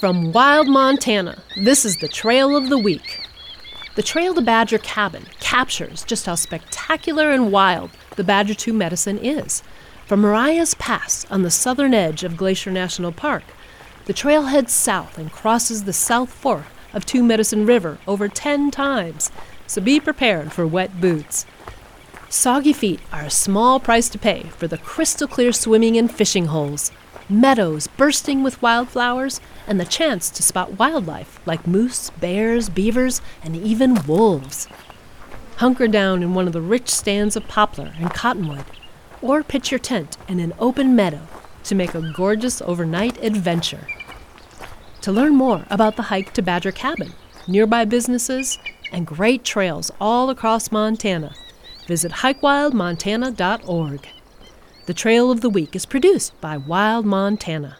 From Wild Montana, this is the Trail of the Week. The Trail to Badger Cabin captures just how spectacular and wild the Badger 2 medicine is. From Marias Pass on the southern edge of Glacier National Park, the trail heads south and crosses the South Fork of Two Medicine River over 10 times, so be prepared for wet boots. Soggy feet are a small price to pay for the crystal clear swimming and fishing holes, meadows bursting with wildflowers, and the chance to spot wildlife like moose, bears, beavers, and even wolves. Hunker down in one of the rich stands of poplar and cottonwood, or pitch your tent in an open meadow to make a gorgeous overnight adventure. To learn more about the hike to Badger Cabin, nearby businesses, and great trails all across Montana, visit hikewildmontana.org. The Trail of the Week is produced by Wild Montana.